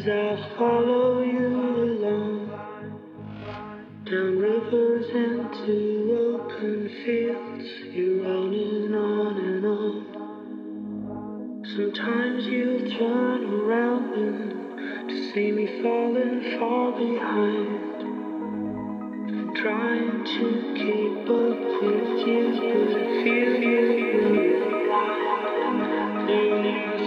As I follow you along down rivers into open fields, you're on and on and on. Sometimes you'll turn around then to see me falling far behind. I'm trying to keep up with you, but I feel you, you, you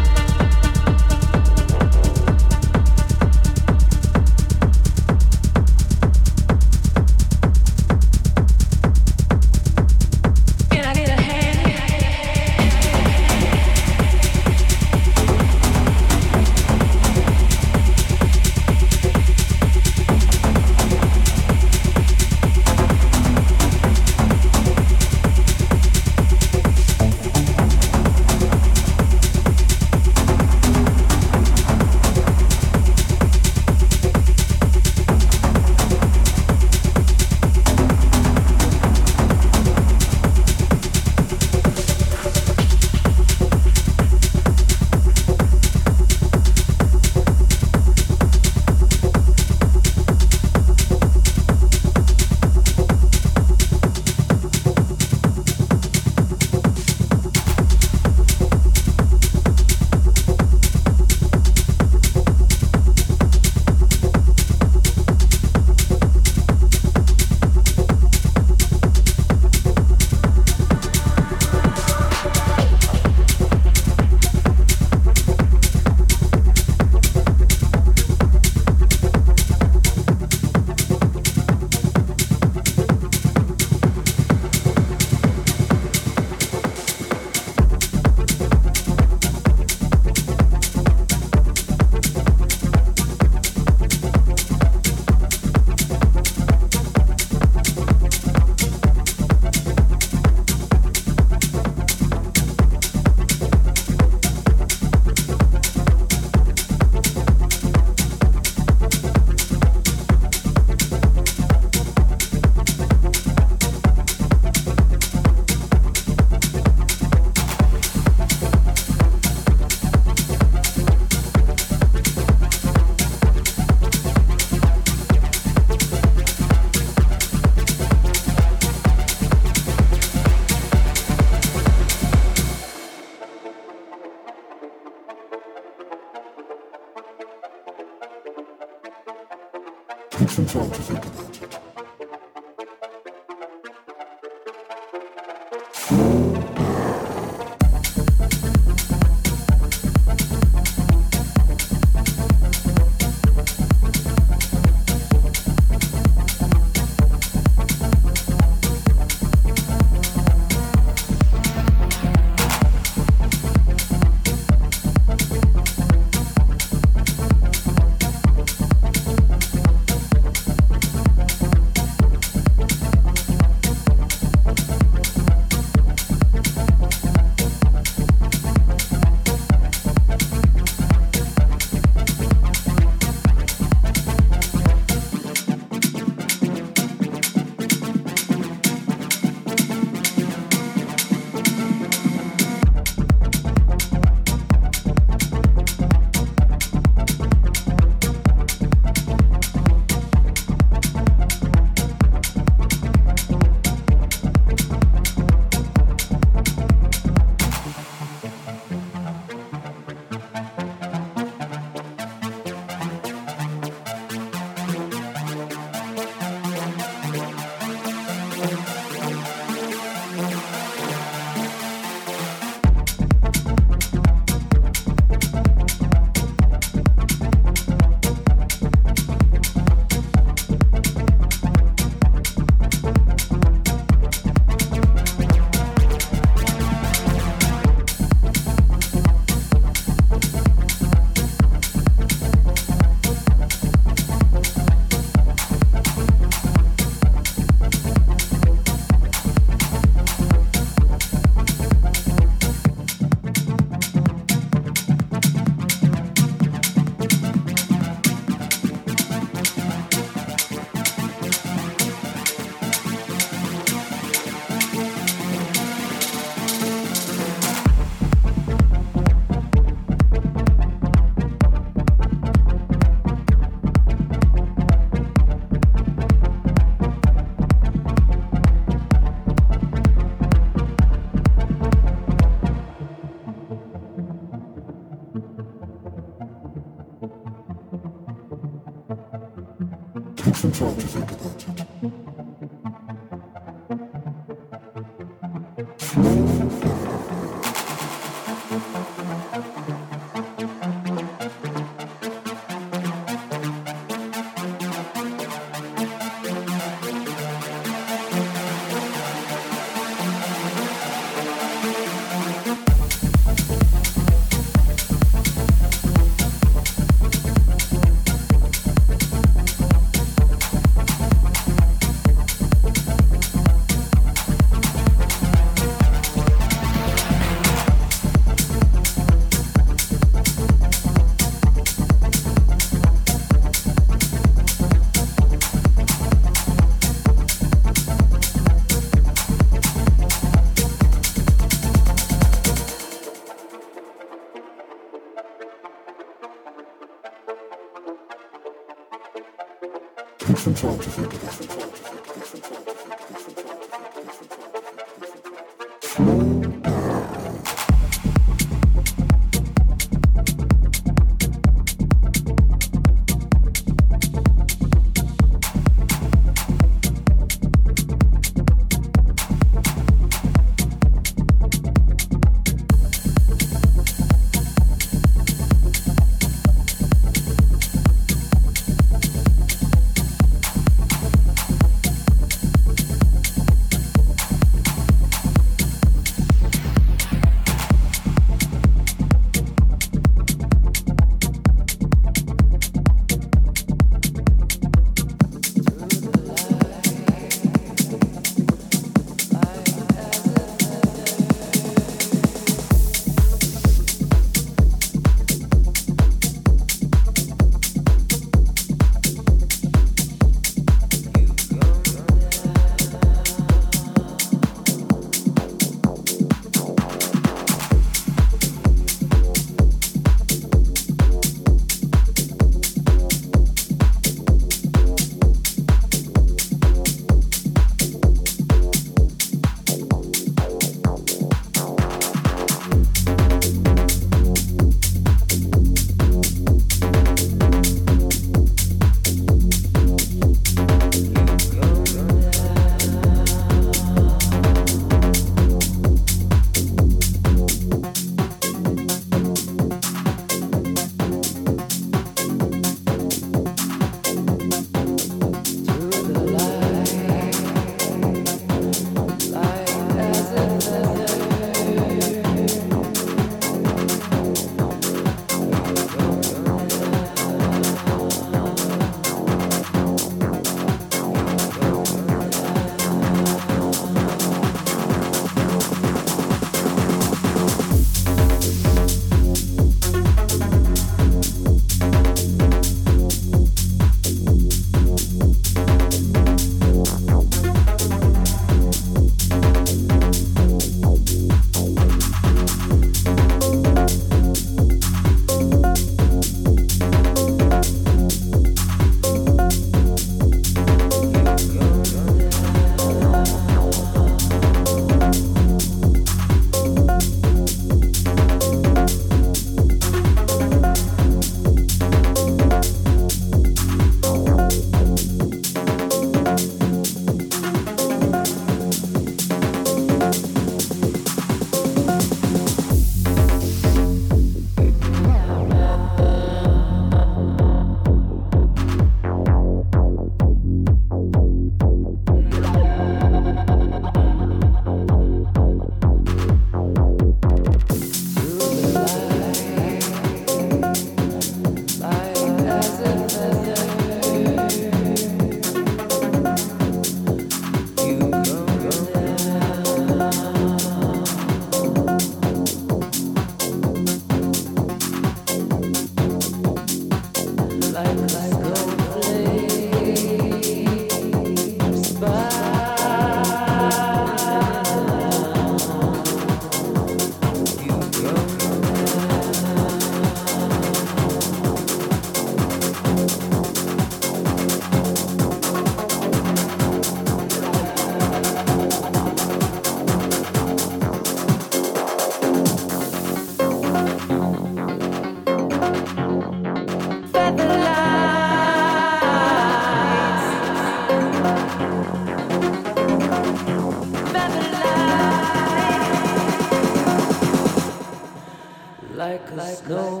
no.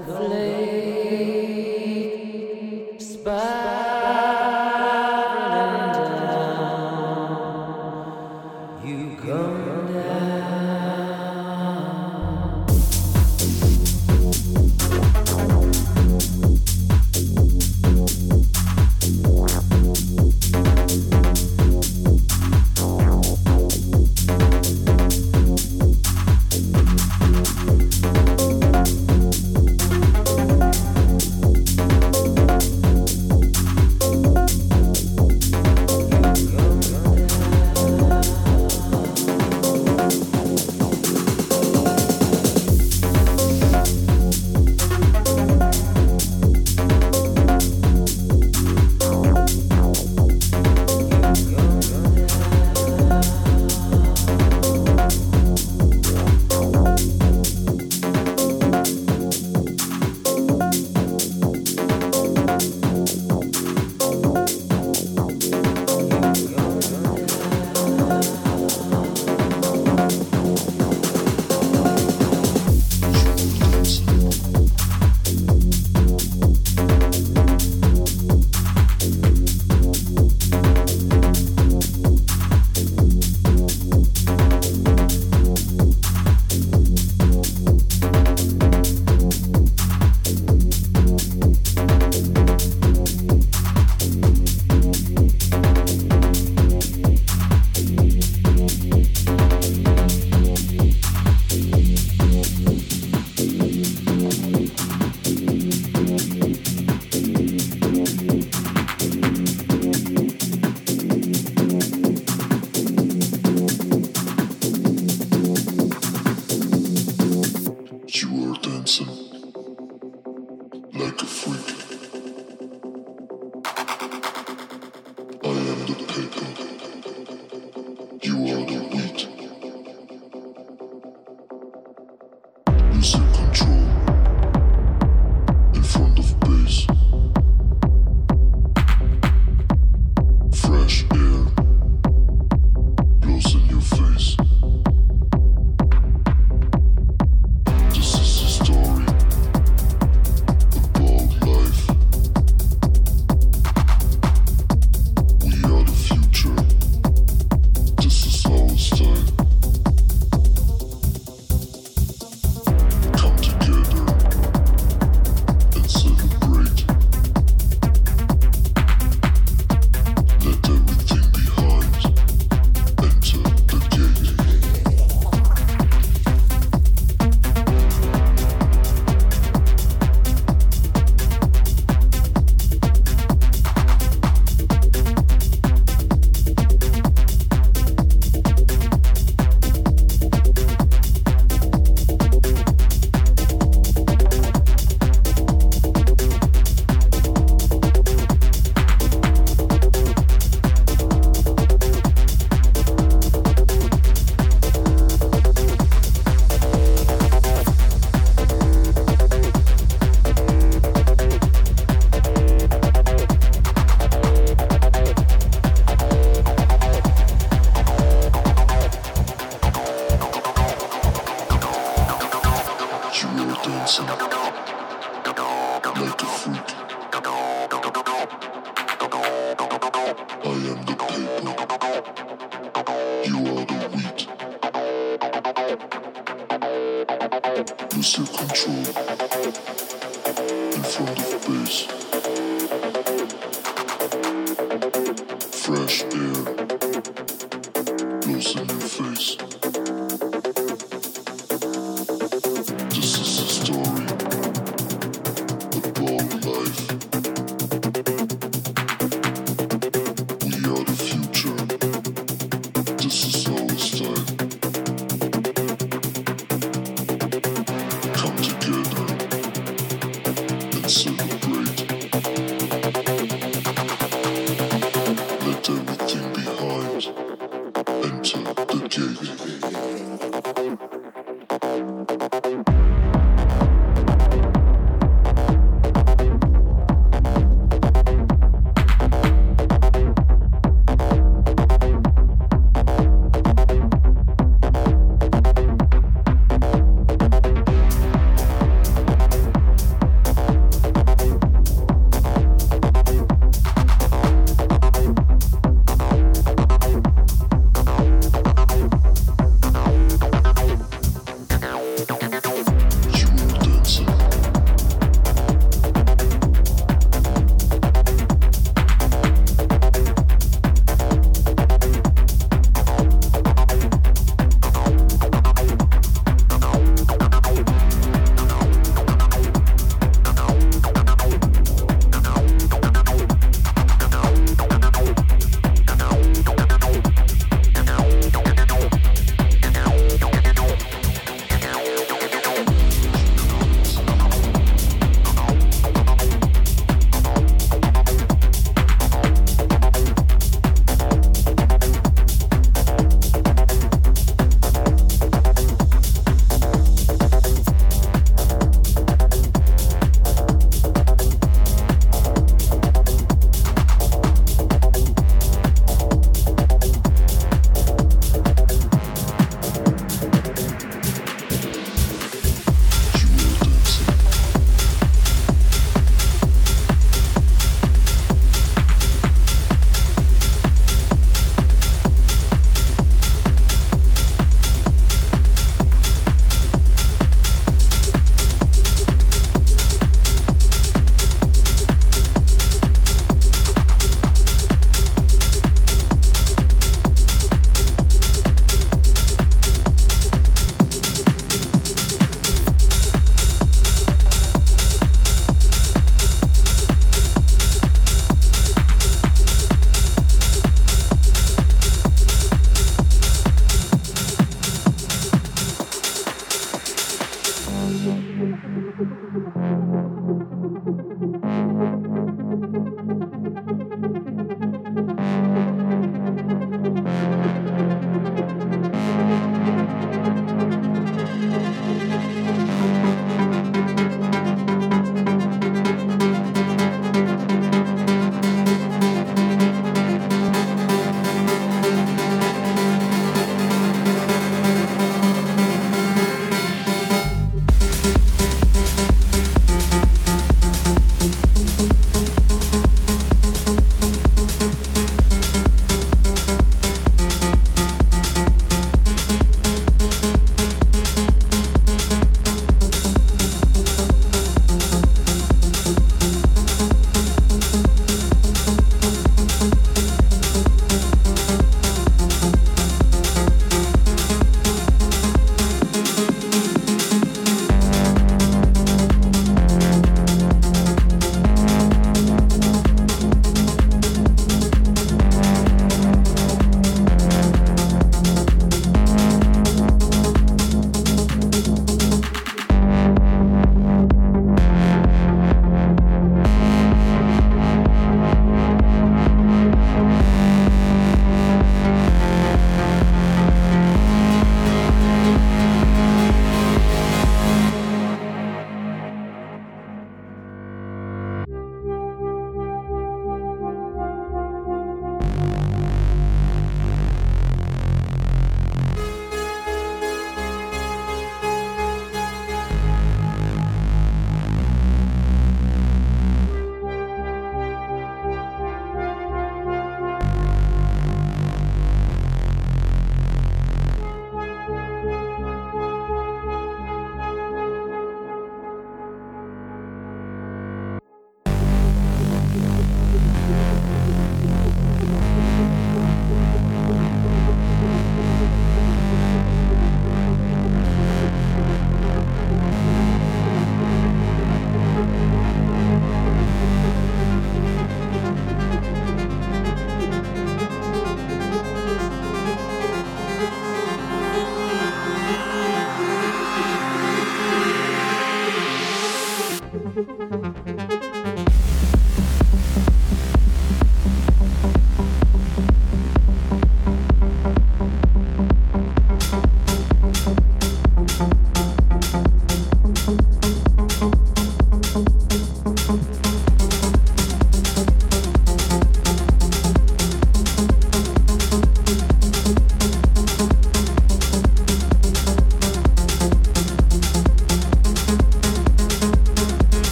Session.